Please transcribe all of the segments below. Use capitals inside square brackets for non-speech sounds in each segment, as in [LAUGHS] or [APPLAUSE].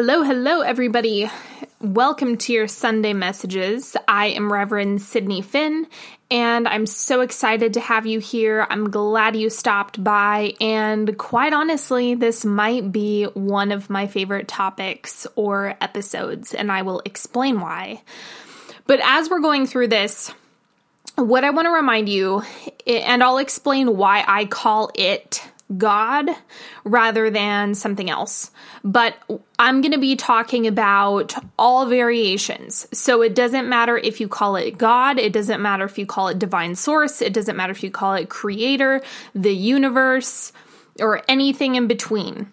Hello, hello, everybody. Welcome to your Sunday messages. I am Reverend Sydney Finn, and I'm so excited to have you here. I'm glad you stopped by, and quite honestly, this might be one of my favorite topics or episodes, and I will explain why. But as we're going through this, what I want to remind you, and I'll explain why I call it God rather than something else. But I'm going to be talking about all variations. So it doesn't matter if you call it God, it doesn't matter if you call it divine source, it doesn't matter if you call it creator, the universe, or anything in between.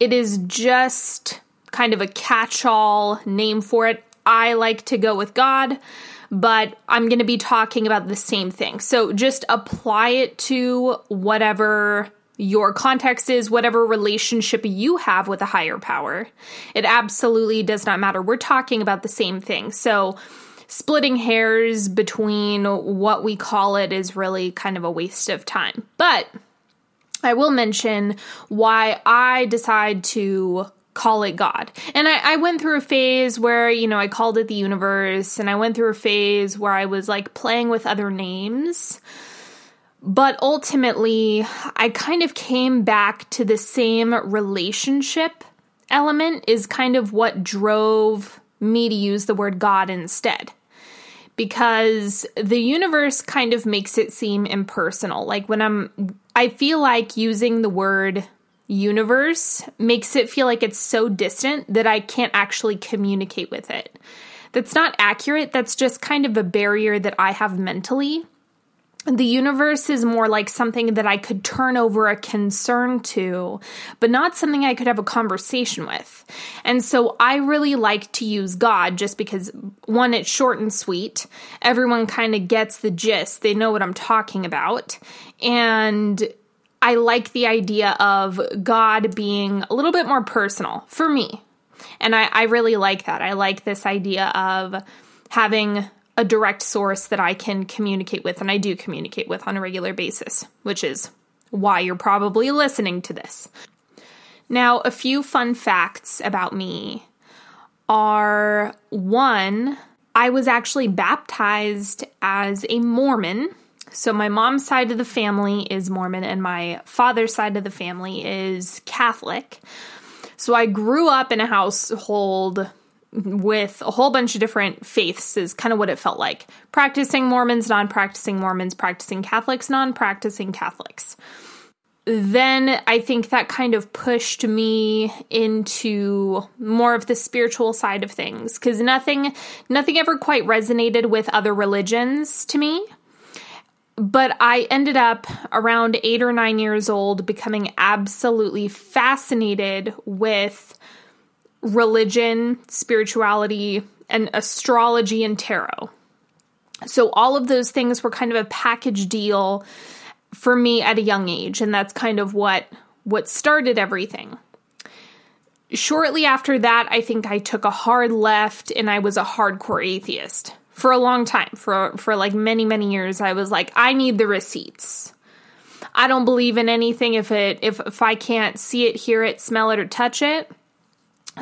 It is just kind of a catch all name for it. I like to go with God but I'm going to be talking about the same thing. So just apply it to whatever your context is, whatever relationship you have with a higher power. It absolutely does not matter. We're talking about the same thing. So splitting hairs between what we call it is really kind of a waste of time. But I will mention why I decide to call it God. And I, I, went through a phase where, you know, I called it the universe, and I went through a phase where I was like playing with other names. But ultimately, I kind of came back to the same relationship element, is kind of what drove me to use the word God instead. Because the universe kind of makes it seem impersonal. Like when I'm, I feel like using the word universe makes it feel like it's so distant that I can't actually communicate with it. That's not accurate. That's just kind of a barrier that I have mentally. The universe is more like something that I could turn over a concern to, but not something I could have a conversation with. And so I really like to use God just because, one, it's short and sweet. Everyone kind of gets the gist, they know what I'm talking about. And I like the idea of God being a little bit more personal for me. And I, I really like that. I like this idea of having a direct source that I can communicate with, and I do communicate with on a regular basis, which is why you're probably listening to this. Now, a few fun facts about me are one, I was actually baptized as a Mormon so, my mom's side of the family is Mormon, and my father's side of the family is Catholic. So, I grew up in a household with a whole bunch of different faiths, is kind of what it felt like practicing Mormons, non practicing Mormons, practicing Catholics, non practicing Catholics. Then I think that kind of pushed me into more of the spiritual side of things because nothing nothing ever quite resonated with other religions to me but I ended up around eight or nine years old becoming absolutely fascinated with religion, spirituality, and astrology and tarot. So, all of those things were kind of a package deal for me at a young age, and that's kind of what what started everything. Shortly after that, I think I took a hard left and I was a hardcore atheist for a long time for for like many many years i was like i need the receipts. I don't believe in anything if it if, if i can't see it hear it smell it or touch it.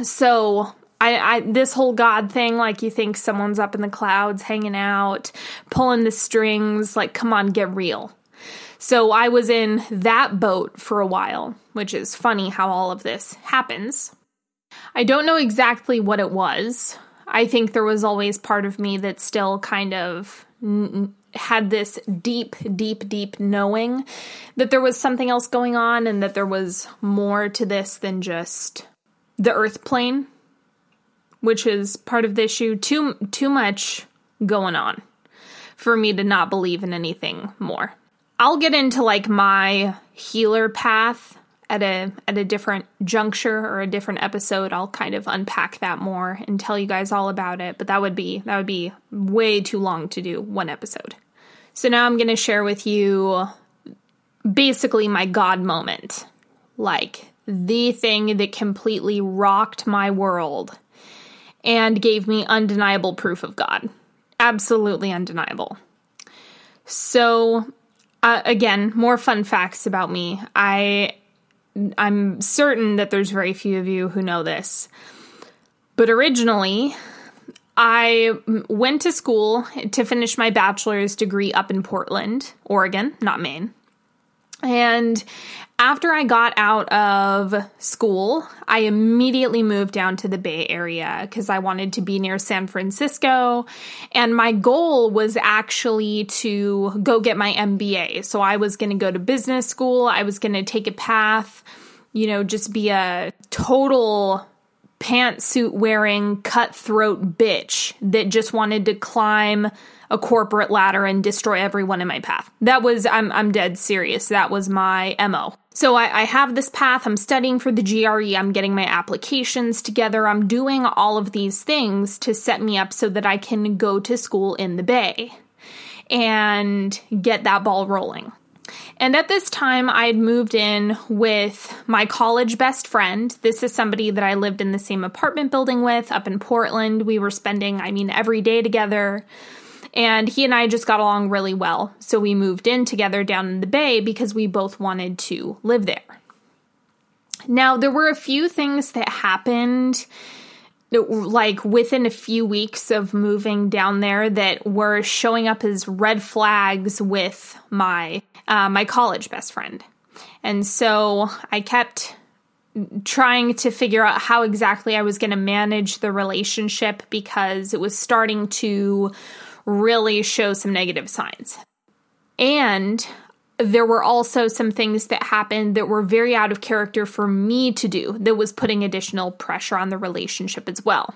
So I, I this whole god thing like you think someone's up in the clouds hanging out pulling the strings like come on get real. So i was in that boat for a while which is funny how all of this happens. I don't know exactly what it was I think there was always part of me that still kind of n- had this deep, deep, deep knowing that there was something else going on and that there was more to this than just the earth plane, which is part of the issue. Too too much going on for me to not believe in anything more. I'll get into like my healer path at a at a different juncture or a different episode I'll kind of unpack that more and tell you guys all about it but that would be that would be way too long to do one episode. So now I'm going to share with you basically my god moment. Like the thing that completely rocked my world and gave me undeniable proof of God. Absolutely undeniable. So uh, again, more fun facts about me. I I'm certain that there's very few of you who know this. But originally, I went to school to finish my bachelor's degree up in Portland, Oregon, not Maine. And after I got out of school, I immediately moved down to the Bay Area because I wanted to be near San Francisco. And my goal was actually to go get my MBA. So I was going to go to business school, I was going to take a path, you know, just be a total pantsuit wearing cutthroat bitch that just wanted to climb a corporate ladder and destroy everyone in my path. That was, I'm, I'm dead serious. That was my MO. So I, I, have this path. I'm studying for the GRE. I'm getting my applications together. I'm doing all of these things to set me up so that I can go to school in the Bay and get that ball rolling. And at this time, I had moved in with my college best friend. This is somebody that I lived in the same apartment building with up in Portland. We were spending, I mean, every day together. And he and I just got along really well. So we moved in together down in the Bay because we both wanted to live there. Now, there were a few things that happened like within a few weeks of moving down there that were showing up as red flags with my uh, my college best friend and so i kept trying to figure out how exactly i was going to manage the relationship because it was starting to really show some negative signs. And there were also some things that happened that were very out of character for me to do that was putting additional pressure on the relationship as well.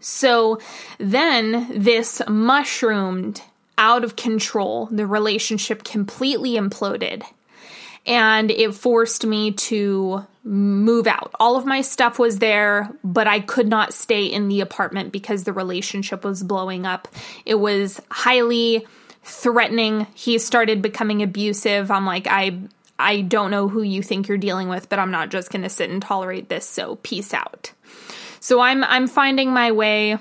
So then this mushroomed out of control. The relationship completely imploded and it forced me to move out. All of my stuff was there, but I could not stay in the apartment because the relationship was blowing up. It was highly threatening. He started becoming abusive. I'm like, I I don't know who you think you're dealing with, but I'm not just going to sit and tolerate this. So peace out. So I'm I'm finding my way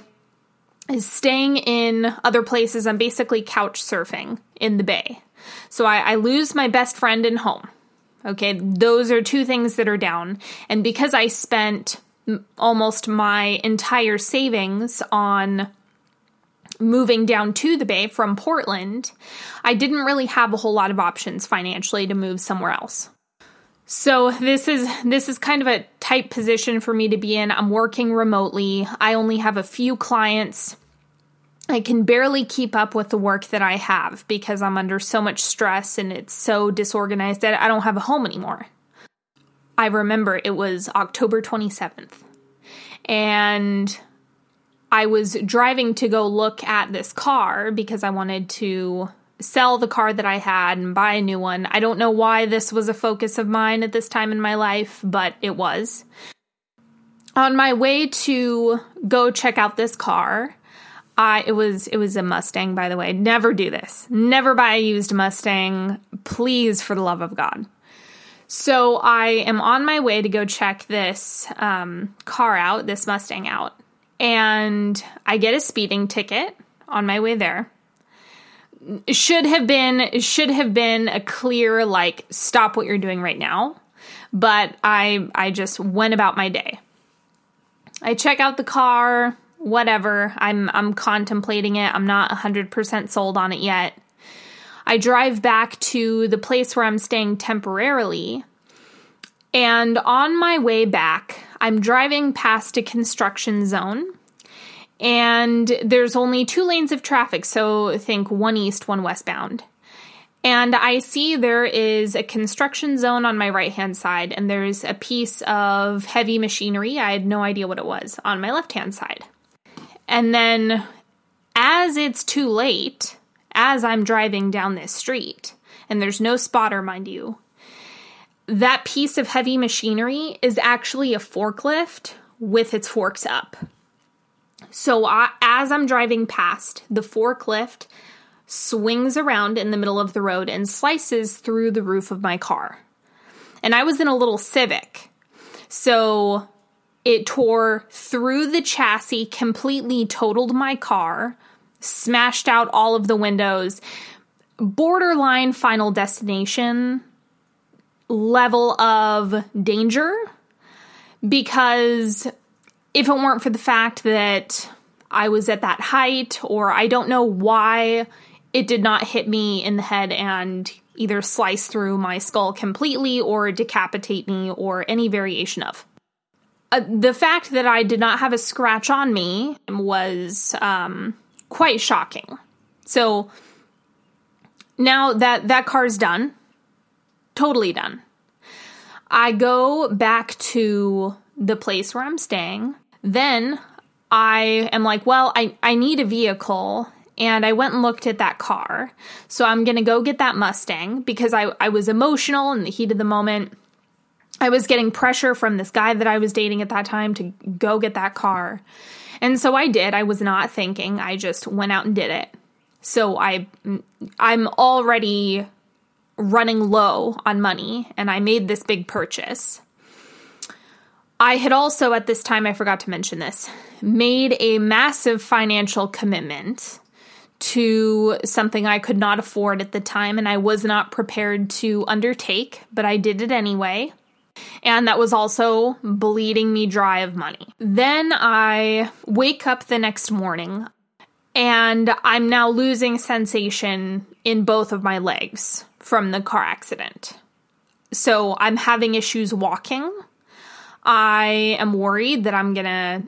is staying in other places. I'm basically couch surfing in the bay. So I, I lose my best friend and home. Okay, those are two things that are down. And because I spent almost my entire savings on moving down to the Bay from Portland, I didn't really have a whole lot of options financially to move somewhere else. So this is this is kind of a tight position for me to be in. I'm working remotely. I only have a few clients I can barely keep up with the work that I have because I'm under so much stress and it's so disorganized that I don't have a home anymore. I remember it was October 27th, and I was driving to go look at this car because I wanted to sell the car that I had and buy a new one. I don't know why this was a focus of mine at this time in my life, but it was. On my way to go check out this car, I it was it was a Mustang by the way. Never do this. Never buy a used Mustang, please for the love of God. So I am on my way to go check this um, car out, this Mustang out, and I get a speeding ticket on my way there. Should have been should have been a clear like stop what you're doing right now, but I I just went about my day. I check out the car, whatever. I'm I'm contemplating it. I'm not 100% sold on it yet. I drive back to the place where I'm staying temporarily. And on my way back, I'm driving past a construction zone. And there's only two lanes of traffic, so think one east, one westbound. And I see there is a construction zone on my right hand side, and there's a piece of heavy machinery. I had no idea what it was on my left hand side. And then, as it's too late, as I'm driving down this street, and there's no spotter, mind you, that piece of heavy machinery is actually a forklift with its forks up. So, I, as I'm driving past, the forklift swings around in the middle of the road and slices through the roof of my car. And I was in a little Civic. So it tore through the chassis, completely totaled my car, smashed out all of the windows. Borderline final destination level of danger because if it weren't for the fact that I was at that height, or I don't know why it did not hit me in the head and either slice through my skull completely or decapitate me or any variation of. Uh, the fact that I did not have a scratch on me was um, quite shocking. So now that that car's done, totally done. I go back to the place where I'm staying. Then I am like, well, I, I need a vehicle. And I went and looked at that car. So I'm going to go get that Mustang because I, I was emotional in the heat of the moment. I was getting pressure from this guy that I was dating at that time to go get that car. And so I did. I was not thinking. I just went out and did it. So I I'm already running low on money and I made this big purchase. I had also, at this time, I forgot to mention this, made a massive financial commitment to something I could not afford at the time and I was not prepared to undertake, but I did it anyway. And that was also bleeding me dry of money. Then I wake up the next morning and I'm now losing sensation in both of my legs from the car accident. So I'm having issues walking I am worried that I'm going to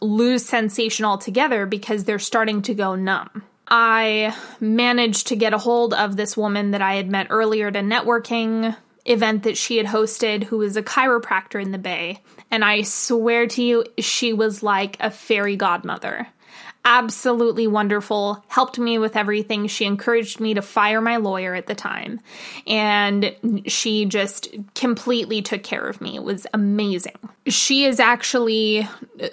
lose sensation altogether because they're starting to go numb. I managed to get a hold of this woman that I had met earlier to networking event that she had hosted who was a chiropractor in the Bay. And I swear to you, she was like a fairy godmother absolutely wonderful, helped me with everything. She encouraged me to fire my lawyer at the time. And she just completely took care of me. It was amazing. She is actually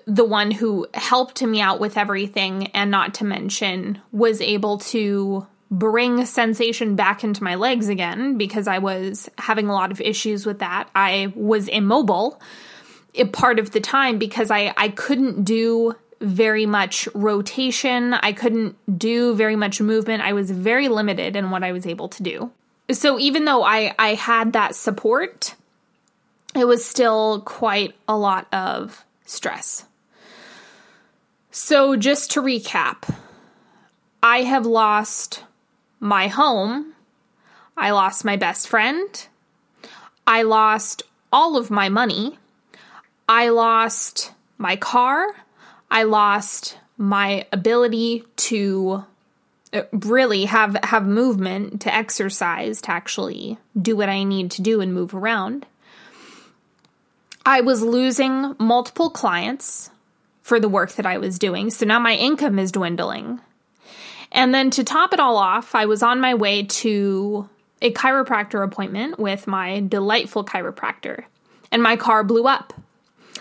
the one who helped me out with everything, and not to mention, was able to bring sensation back into my legs again because I was having a lot of issues with that. I was immobile eh, part of the time because I, I couldn't do very much rotation. I couldn't do very much movement. I was very limited in what I was able to do. So even though I, I had that support, it was still quite a lot of stress. So just to recap, I have lost my home. I lost my best friend. I lost all of my money. I lost my car. I lost my ability to uh, really have have movement to exercise to actually do what I need to do and move around. I was losing multiple clients for the work that I was doing, so now my income is dwindling. And then to top it all off, I was on my way to a chiropractor appointment with my delightful chiropractor, and my car blew up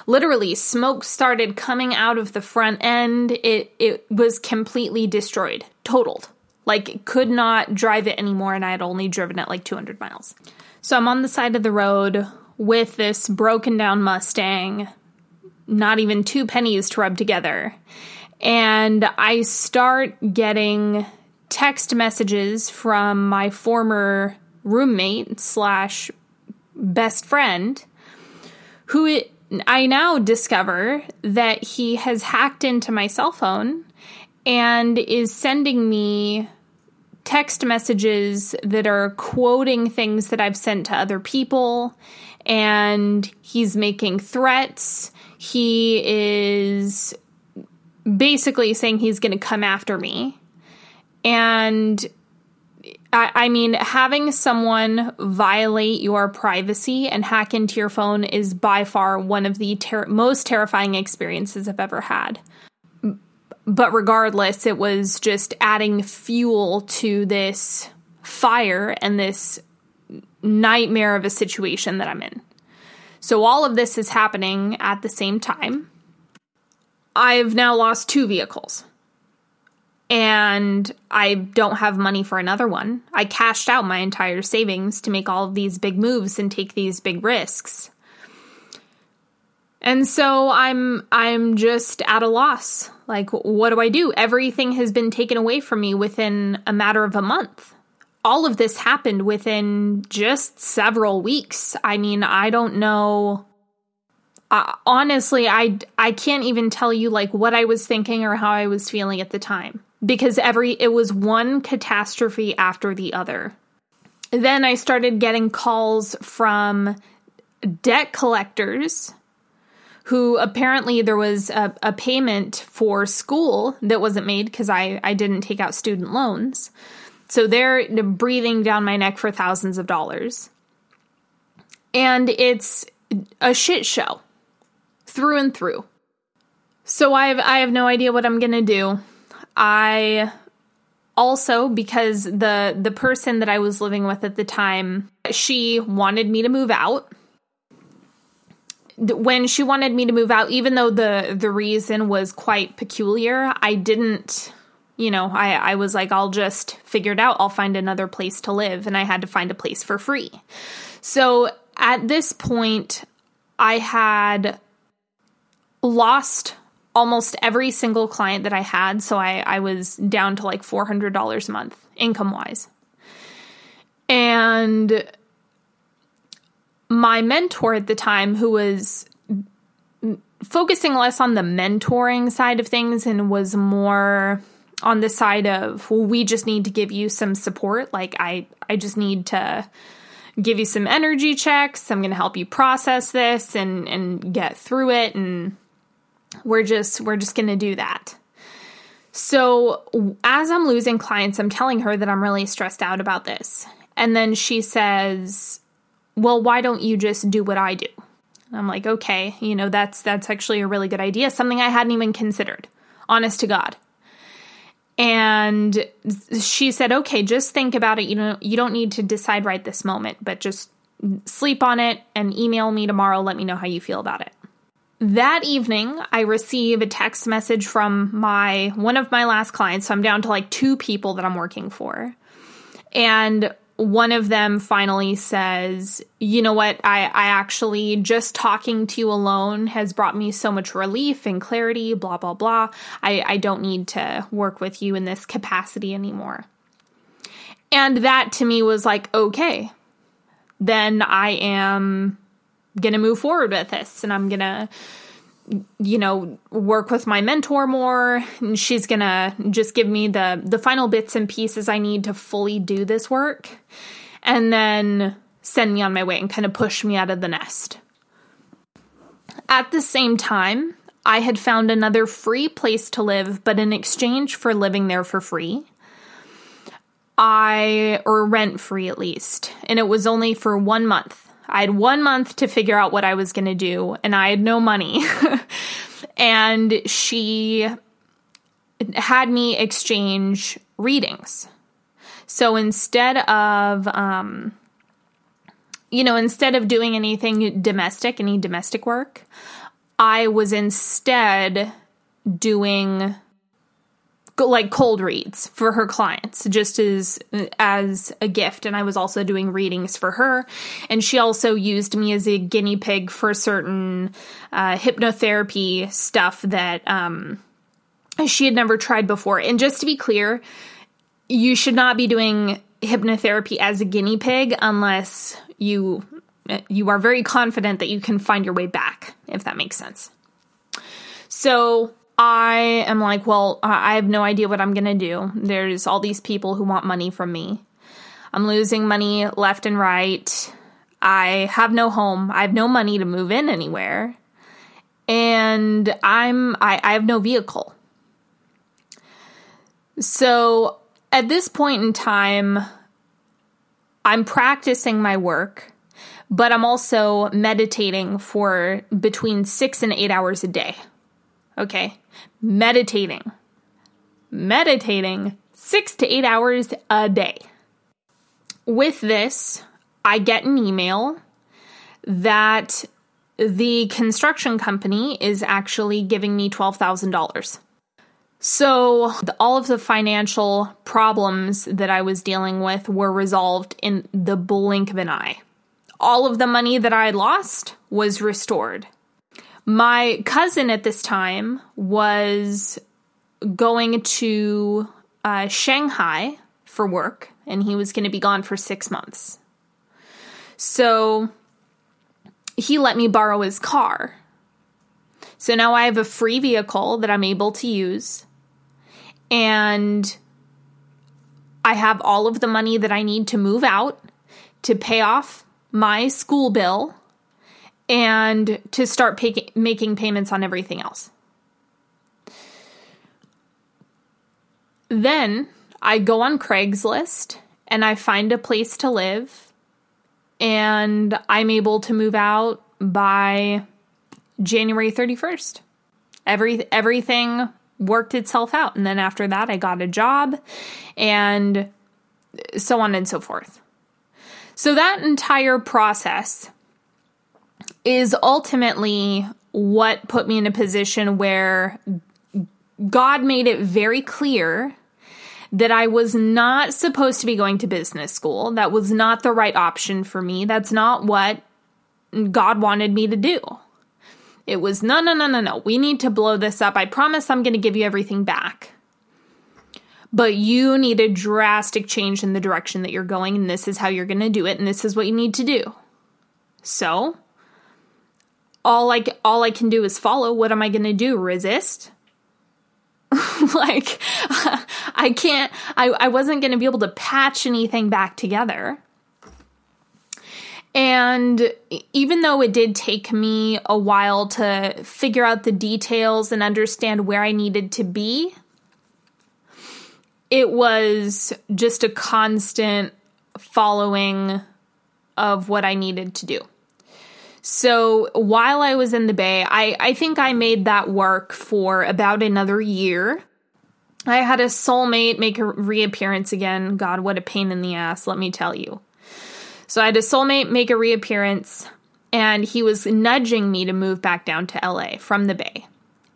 literally smoke started coming out of the front end. It it was completely destroyed, totaled. Like could not drive it anymore and I had only driven it like 200 miles. So I'm on the side of the road with this broken down Mustang, not even two pennies to rub together. And I start getting text messages from my former roommate slash best friend who I now discover that he has hacked into my cell phone and is sending me text messages that are quoting things that I've sent to other people. And he's making threats. He is basically saying he's going to come after me. And I, I mean, having someone violate your privacy and hack into your phone is by far one of the ter- most terrifying experiences I've ever had. But regardless, it was just adding fuel to this fire and this nightmare of a situation that I'm in. So, all of this is happening at the same time. I've now lost two vehicles and I don't have money for another one. I cashed out my entire savings to make all of these big moves and take these big risks. And so I'm I'm just at a loss. Like what do I do? Everything has been taken away from me within a matter of a month. all of this happened within just several weeks. I mean, I don't know. Uh, honestly, I I can't even tell you like what I was thinking or how I was feeling at the time because every it was one catastrophe after the other. Then I started getting calls from debt collectors who apparently there was a, a payment for school that wasn't made because I, I didn't take out student loans. So they're breathing down my neck for thousands of dollars. And it's a shit show through and through. So I have I have no idea what I'm going to do. I also because the the person that I was living with at the time, she wanted me to move out. When she wanted me to move out, even though the the reason was quite peculiar, I didn't you know, I, I was like, I'll just figure it out. I'll find another place to live. And I had to find a place for free. So at this point, I had lost almost every single client that I had. So I, I was down to like $400 a month income wise. And my mentor at the time, who was focusing less on the mentoring side of things and was more on the side of well, we just need to give you some support like i i just need to give you some energy checks i'm going to help you process this and and get through it and we're just we're just going to do that so as i'm losing clients i'm telling her that i'm really stressed out about this and then she says well why don't you just do what i do i'm like okay you know that's that's actually a really good idea something i hadn't even considered honest to god and she said, "Okay, just think about it. You know, you don't need to decide right this moment, but just mm, sleep on it and email me tomorrow. Let me know how you feel about it." That evening, I receive a text message from my one of my last clients. So I'm down to like two people that I'm working for. And one of them finally says, You know what? I, I actually just talking to you alone has brought me so much relief and clarity, blah, blah, blah. I, I don't need to work with you in this capacity anymore. And that to me was like, okay, then I am going to move forward with this and I'm going to you know work with my mentor more and she's gonna just give me the the final bits and pieces i need to fully do this work and then send me on my way and kind of push me out of the nest. At the same time i had found another free place to live but in exchange for living there for free i or rent free at least and it was only for one month I had one month to figure out what I was going to do, and I had no money. [LAUGHS] and she had me exchange readings. So instead of, um, you know, instead of doing anything domestic, any domestic work, I was instead doing like cold reads for her clients just as as a gift. And I was also doing readings for her. And she also used me as a guinea pig for certain uh, hypnotherapy stuff that um, she had never tried before. And just to be clear you should not be doing hypnotherapy as a guinea pig unless you you are very confident that you can find your way back if that makes sense. So I am like, well, I have no idea what I'm going to do. There's all these people who want money from me. I'm losing money left and right. I have no home. I have no money to move in anywhere. And I'm I, I have no vehicle. So at this point in time, I'm practicing my work, but I'm also meditating for between six and eight hours a day. Okay. Meditating. Meditating six to eight hours a day. With this, I get an email that the construction company is actually giving me $12,000. So, the, all of the financial problems that I was dealing with were resolved in the blink of an eye. All of the money that I lost was restored. My cousin at this time was going to uh, Shanghai for work and he was going to be gone for six months. So he let me borrow his car. So now I have a free vehicle that I'm able to use. And I have all of the money that I need to move out, to pay off my school bill, and to start pay- making payments on everything else. Then I go on Craigslist and I find a place to live, and I'm able to move out by January 31st. Every everything worked itself out and then after that I got a job and so on and so forth. So that entire process is ultimately what put me in a position where God made it very clear that I was not supposed to be going to business school. That was not the right option for me. That's not what God wanted me to do. It was no, no, no, no, no. We need to blow this up. I promise I'm going to give you everything back. But you need a drastic change in the direction that you're going, and this is how you're going to do it, and this is what you need to do. So, all I all I can do is follow. What am I going to do? Resist? [LAUGHS] like [LAUGHS] I can't I I wasn't going to be able to patch anything back together. And even though it did take me a while to figure out the details and understand where I needed to be, it was just a constant following of what I needed to do. So while I was in the Bay, I, I think I made that work for about another year. I had a soulmate make a reappearance again. God, what a pain in the ass, let me tell you. So I had a soulmate make a reappearance, and he was nudging me to move back down to LA from the Bay.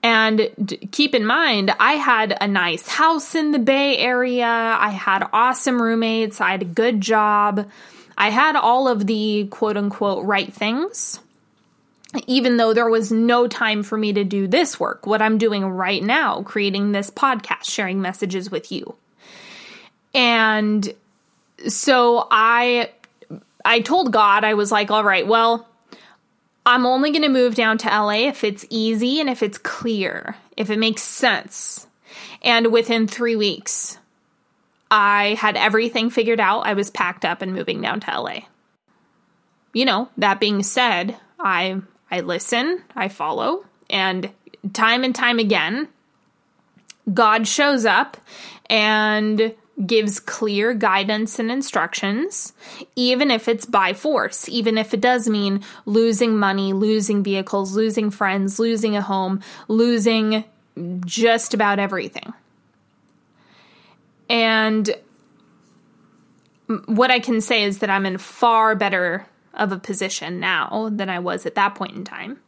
And keep in mind, I had a nice house in the Bay Area. I had awesome roommates. I had a good job. I had all of the quote unquote right things, even though there was no time for me to do this work, what I'm doing right now, creating this podcast, sharing messages with you. And so I I told God, I was like, all right, well, I'm only going to move down to LA if it's easy and if it's clear, if it makes sense. And within three weeks, I had everything figured out. I was packed up and moving down to LA. You know, that being said, I I listen, I follow, and time and time again, God shows up and gives clear guidance and instructions, even if it's by force, even if it does mean losing money, losing vehicles, losing friends, losing a home, losing just about everything. And what I can say is that I'm in far better of a position now than I was at that point in time.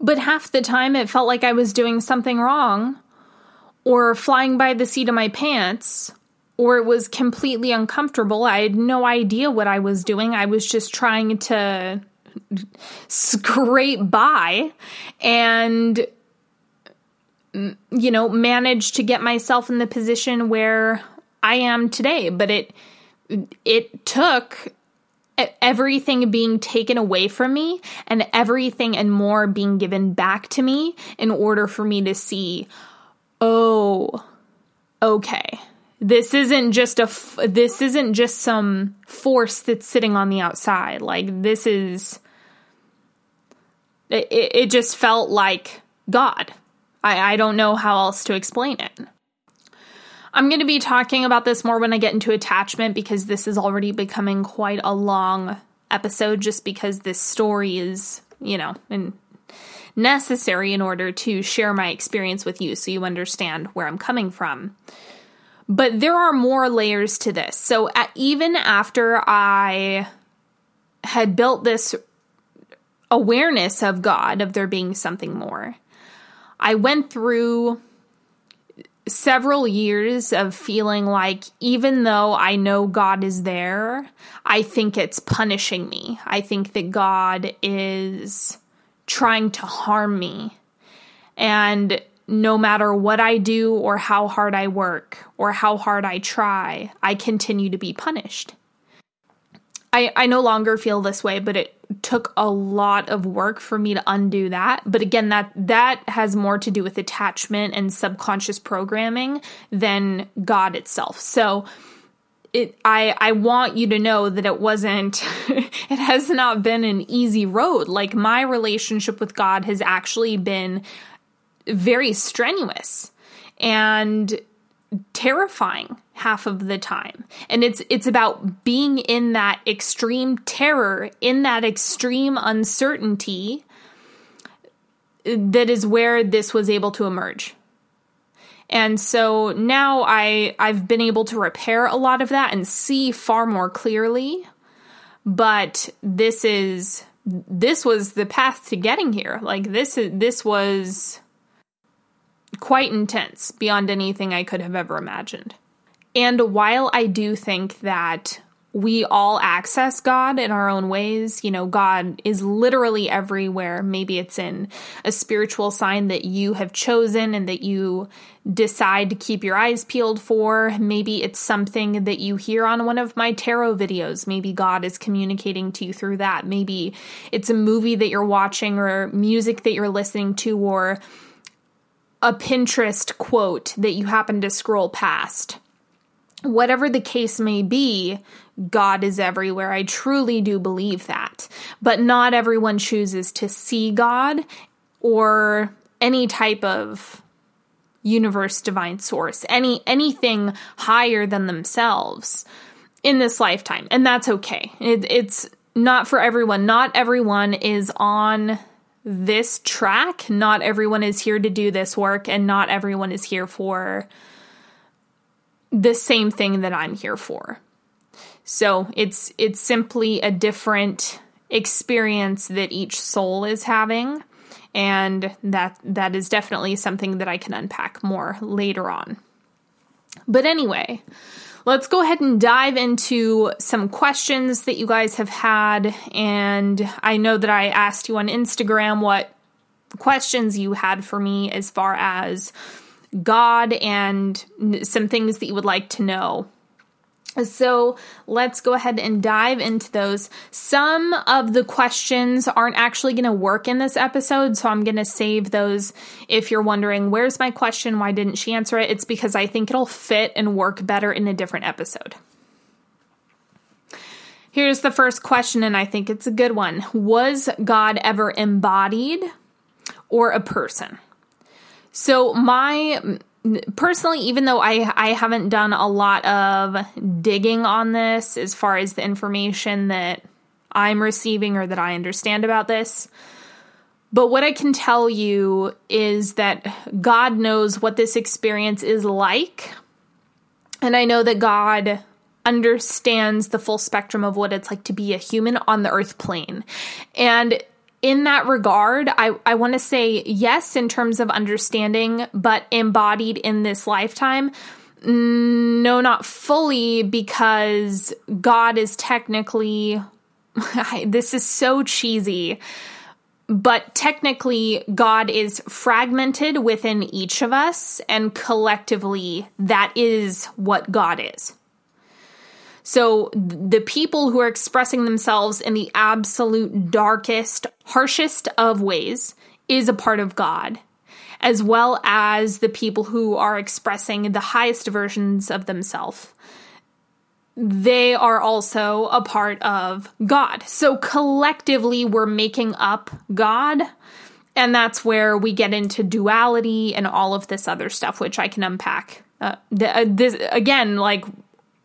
But half the time it felt like I was doing something wrong or flying by the seat of my pants or it was completely uncomfortable. I had no idea what I was doing. I was just trying to scrape by and you know manage to get myself in the position where I am today. But it it took everything being taken away from me and everything and more being given back to me in order for me to see oh okay this isn't just a this isn't just some force that's sitting on the outside. Like this is it, it just felt like god I, I don't know how else to explain it i'm going to be talking about this more when i get into attachment because this is already becoming quite a long episode just because this story is you know necessary in order to share my experience with you so you understand where i'm coming from but there are more layers to this. So at, even after I had built this awareness of God, of there being something more, I went through several years of feeling like even though I know God is there, I think it's punishing me. I think that God is trying to harm me. And no matter what I do or how hard I work or how hard I try, I continue to be punished. I, I no longer feel this way, but it took a lot of work for me to undo that. But again, that that has more to do with attachment and subconscious programming than God itself. So it I I want you to know that it wasn't [LAUGHS] it has not been an easy road. Like my relationship with God has actually been very strenuous and terrifying half of the time. And it's it's about being in that extreme terror, in that extreme uncertainty that is where this was able to emerge. And so now I I've been able to repair a lot of that and see far more clearly. But this is this was the path to getting here. Like this this was quite intense beyond anything I could have ever imagined. And while I do think that we all access God in our own ways. You know, God is literally everywhere. Maybe it's in a spiritual sign that you have chosen and that you decide to keep your eyes peeled for. Maybe it's something that you hear on one of my tarot videos. Maybe God is communicating to you through that. Maybe it's a movie that you're watching or music that you're listening to or a Pinterest quote that you happen to scroll past. Whatever the case may be, God is everywhere. I truly do believe that. But not everyone chooses to see God or any type of universe divine source, any anything higher than themselves in this lifetime. And that's okay. It, it's not for everyone. Not everyone is on this track. Not everyone is here to do this work, and not everyone is here for the same thing that I'm here for. So it's it's simply a different experience that each soul is having and that that is definitely something that I can unpack more later on. But anyway, let's go ahead and dive into some questions that you guys have had and I know that I asked you on Instagram what questions you had for me as far as God and some things that you would like to know. So let's go ahead and dive into those. Some of the questions aren't actually going to work in this episode, so I'm going to save those. If you're wondering, where's my question? Why didn't she answer it? It's because I think it'll fit and work better in a different episode. Here's the first question, and I think it's a good one Was God ever embodied or a person? So, my personally even though I I haven't done a lot of digging on this as far as the information that I'm receiving or that I understand about this but what I can tell you is that God knows what this experience is like and I know that God understands the full spectrum of what it's like to be a human on the earth plane. And in that regard, I, I want to say yes in terms of understanding, but embodied in this lifetime. No, not fully, because God is technically, [LAUGHS] this is so cheesy, but technically, God is fragmented within each of us, and collectively, that is what God is. So the people who are expressing themselves in the absolute darkest, harshest of ways is a part of God, as well as the people who are expressing the highest versions of themselves. They are also a part of God. So collectively, we're making up God. And that's where we get into duality and all of this other stuff, which I can unpack. Uh, uh this again, like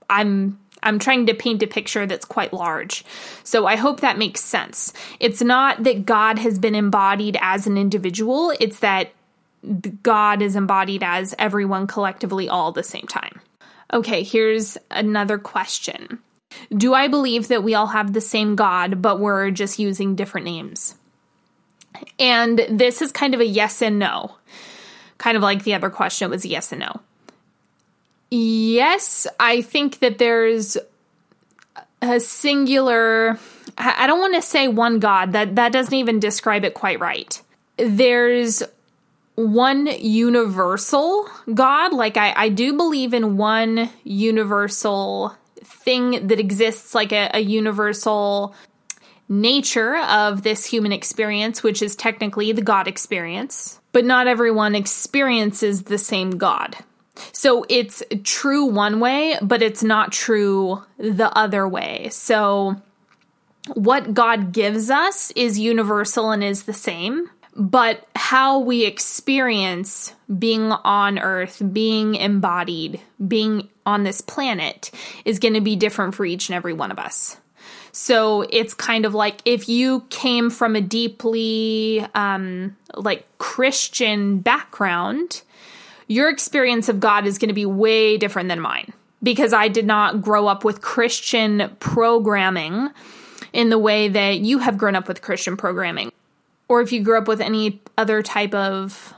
I'm I'm trying to paint a picture that's quite large. So I hope that makes sense. It's not that God has been embodied as an individual, it's that God is embodied as everyone collectively all the same time. Okay, here's another question. Do I believe that we all have the same God, but we're just using different names? And this is kind of a yes and no. Kind of like the other question was yes and no. Yes, I think that there's a singular I don't want to say one god that that doesn't even describe it quite right. There's one universal God. Like, I, I do believe in one universal thing that exists, like a, a universal nature of this human experience, which is technically the God experience. But not everyone experiences the same God. So it's true one way, but it's not true the other way. So what God gives us is universal and is the same, but how we experience being on earth, being embodied, being on this planet is going to be different for each and every one of us. So it's kind of like if you came from a deeply um, like Christian background, your experience of God is going to be way different than mine because I did not grow up with Christian programming in the way that you have grown up with Christian programming. Or if you grew up with any other type of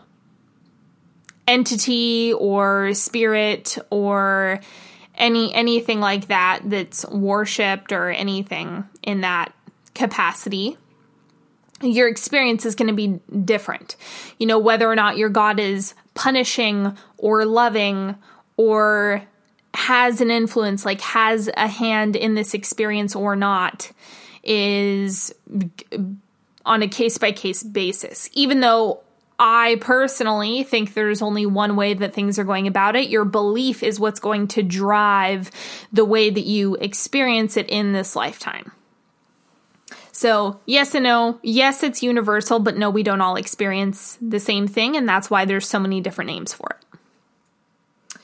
entity or spirit or any anything like that that's worshipped or anything in that capacity your experience is going to be different you know whether or not your god is punishing or loving or has an influence like has a hand in this experience or not is on a case by case basis even though I personally think there's only one way that things are going about it. Your belief is what's going to drive the way that you experience it in this lifetime. So, yes and no. Yes, it's universal, but no, we don't all experience the same thing, and that's why there's so many different names for it.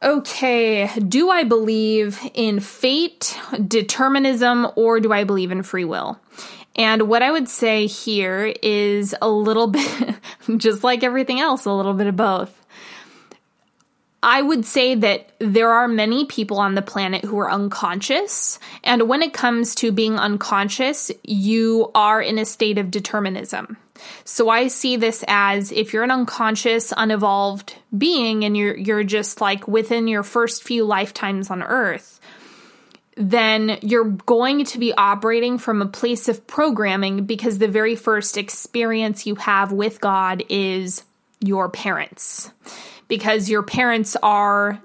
Okay, do I believe in fate, determinism, or do I believe in free will? And what I would say here is a little [LAUGHS] bit, just like everything else, a little bit of both. I would say that there are many people on the planet who are unconscious. And when it comes to being unconscious, you are in a state of determinism. So I see this as if you're an unconscious, unevolved being and you're, you're just like within your first few lifetimes on earth, then you're going to be operating from a place of programming because the very first experience you have with God is your parents. Because your parents are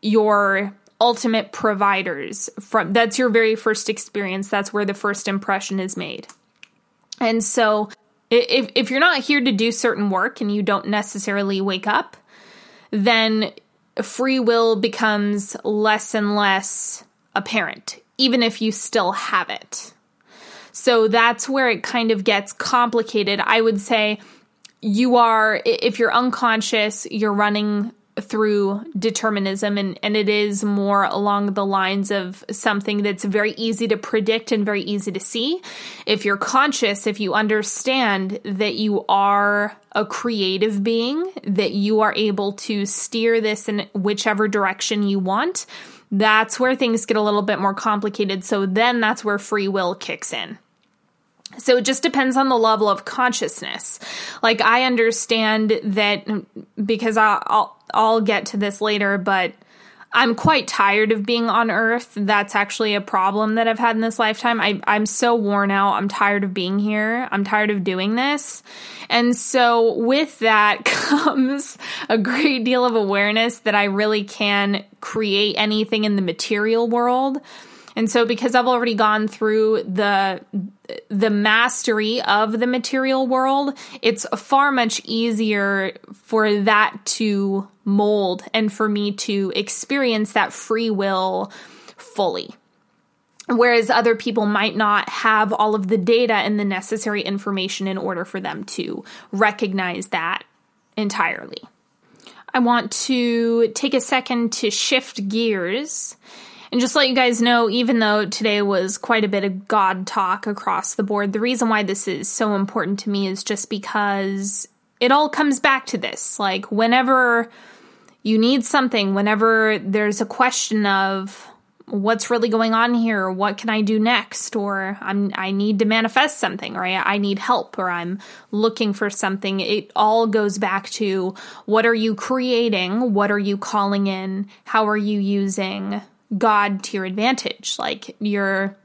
your ultimate providers from that's your very first experience that's where the first impression is made and so if if you're not here to do certain work and you don't necessarily wake up then free will becomes less and less apparent, even if you still have it. So that's where it kind of gets complicated. I would say you are, if you're unconscious, you're running through determinism and, and it is more along the lines of something that's very easy to predict and very easy to see. If you're conscious, if you understand that you are a creative being, that you are able to steer this in whichever direction you want, that's where things get a little bit more complicated. So then that's where free will kicks in. So it just depends on the level of consciousness. Like I understand that mm, because I'll, I'll, I'll get to this later, but I'm quite tired of being on Earth. That's actually a problem that I've had in this lifetime. I, I'm so worn out. I'm tired of being here. I'm tired of doing this. And so, with that [LAUGHS] comes a great deal of awareness that I really can create anything in the material world. And so because I've already gone through the the mastery of the material world, it's far much easier for that to mold and for me to experience that free will fully. Whereas other people might not have all of the data and the necessary information in order for them to recognize that entirely. I want to take a second to shift gears and just let you guys know, even though today was quite a bit of God talk across the board, the reason why this is so important to me is just because it all comes back to this. Like, whenever you need something, whenever there's a question of, what's really going on here what can i do next or i'm i need to manifest something or I, I, need help or i'm looking for something it all goes back to what are you creating what are you calling in how are you using God to your advantage. Like you're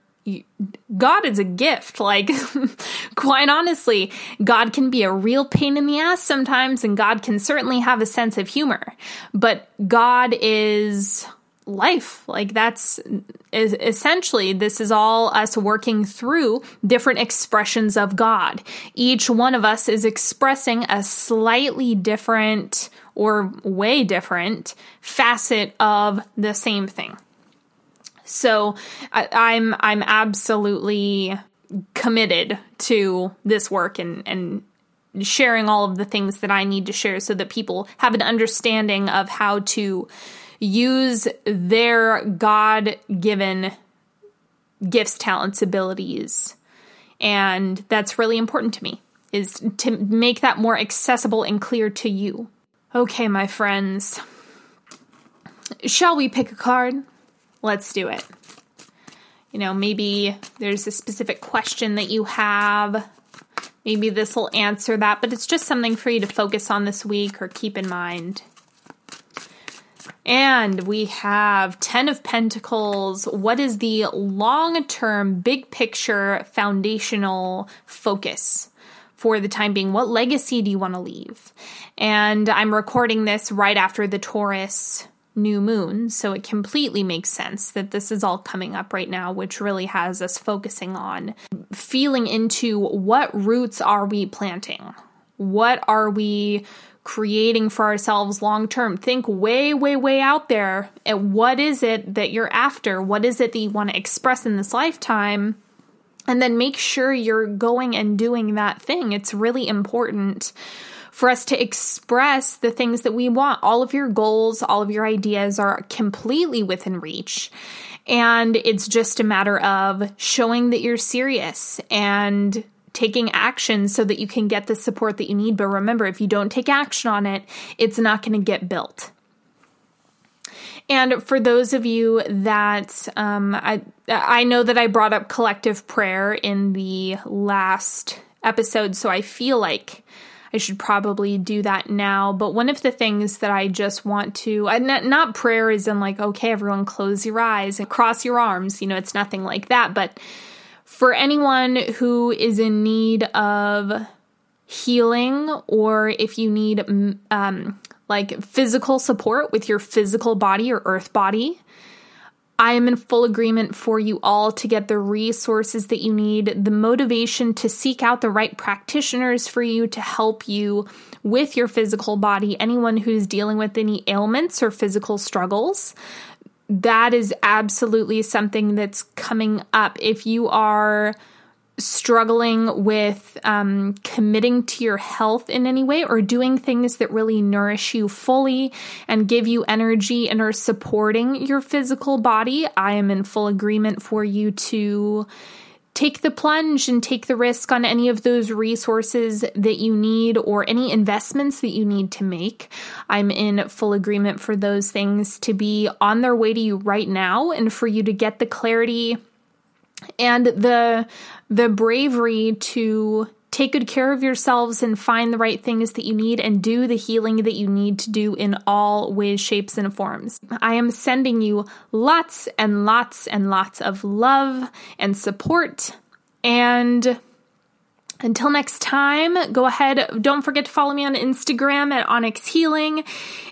God is a gift. Like, [LAUGHS] quite honestly, God can be a real pain in the ass sometimes, and God can certainly have a sense of humor. But God is life. Like, that's is essentially, this is all us working through different expressions of God. Each one of us is expressing a slightly different or way different facet of the same thing. So I, I'm I'm absolutely committed to this work and and sharing all of the things that I need to share so that people have an understanding of how to use their God given gifts, talents, abilities. And that's really important to me is to make that more accessible and clear to you. Okay, my friends. Shall we pick a card? Let's do it. You know, maybe there's a specific question that you have. Maybe this will answer that, but it's just something for you to focus on this week or keep in mind. And we have 10 of Pentacles. What is the long term, big picture, foundational focus for the time being? What legacy do you want to leave? And I'm recording this right after the Taurus new moon. So it completely makes sense that this is all coming up right now, which really has us focusing on feeling into what roots are we planting? What are we creating for ourselves long term? Think way, way, way out there. And what is it that you're after? What is it that you want to express in this lifetime? And then make sure you're going and doing that thing. It's really important for us to express the things that we want. All of your goals, all of your ideas are completely within reach. And it's just a matter of showing that you're serious and taking action so that you can get the support that you need. But remember, if you don't take action on it, it's not going to get built. And for those of you that um, I I know that I brought up collective prayer in the last episode, so I feel like I should probably do that now. But one of the things that I just want to, not, prayer is in like, okay, everyone close your eyes and cross your arms. You know, it's nothing like that. But for anyone who is in need of healing or if you need um, like physical support with your physical body or earth body, I am in full agreement for you all to get the resources that you need, the motivation to seek out the right practitioners for you to help you with your physical body, anyone who's dealing with any ailments or physical struggles. That is absolutely something that's coming up. If you are struggling with um, committing to your health in any way or doing things that really nourish you fully and give you energy and are supporting your physical body, I am in full agreement for you to take the plunge and take the risk on any of those resources that you need or any investments that you need to make. I'm in full agreement for those things to be on their way to you right now and for you to get the clarity and the the bravery to take good care of yourselves and find the right things that you need and do the healing that you need to do in all ways, shapes, and forms. I am sending you lots and lots and lots of love and support. And until next time, go ahead. Don't forget to follow me on Instagram at Onyx Healing.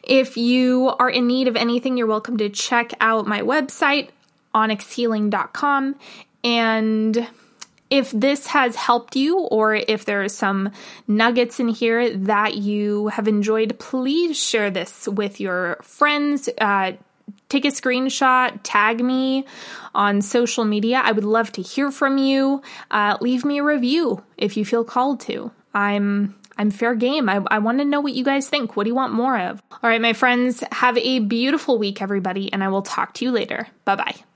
If you are in need of anything, you're welcome to check out my website, onyxhealing.com. And if this has helped you or if there are some nuggets in here that you have enjoyed, please share this with your friends. Uh, take a screenshot, tag me on social media. I would love to hear from you. Uh, leave me a review if you feel called to. I'm I'm fair game. I, I want to know what you guys think. What do you want more of? All right, my friends, have a beautiful week, everybody, and I will talk to you later. Bye bye.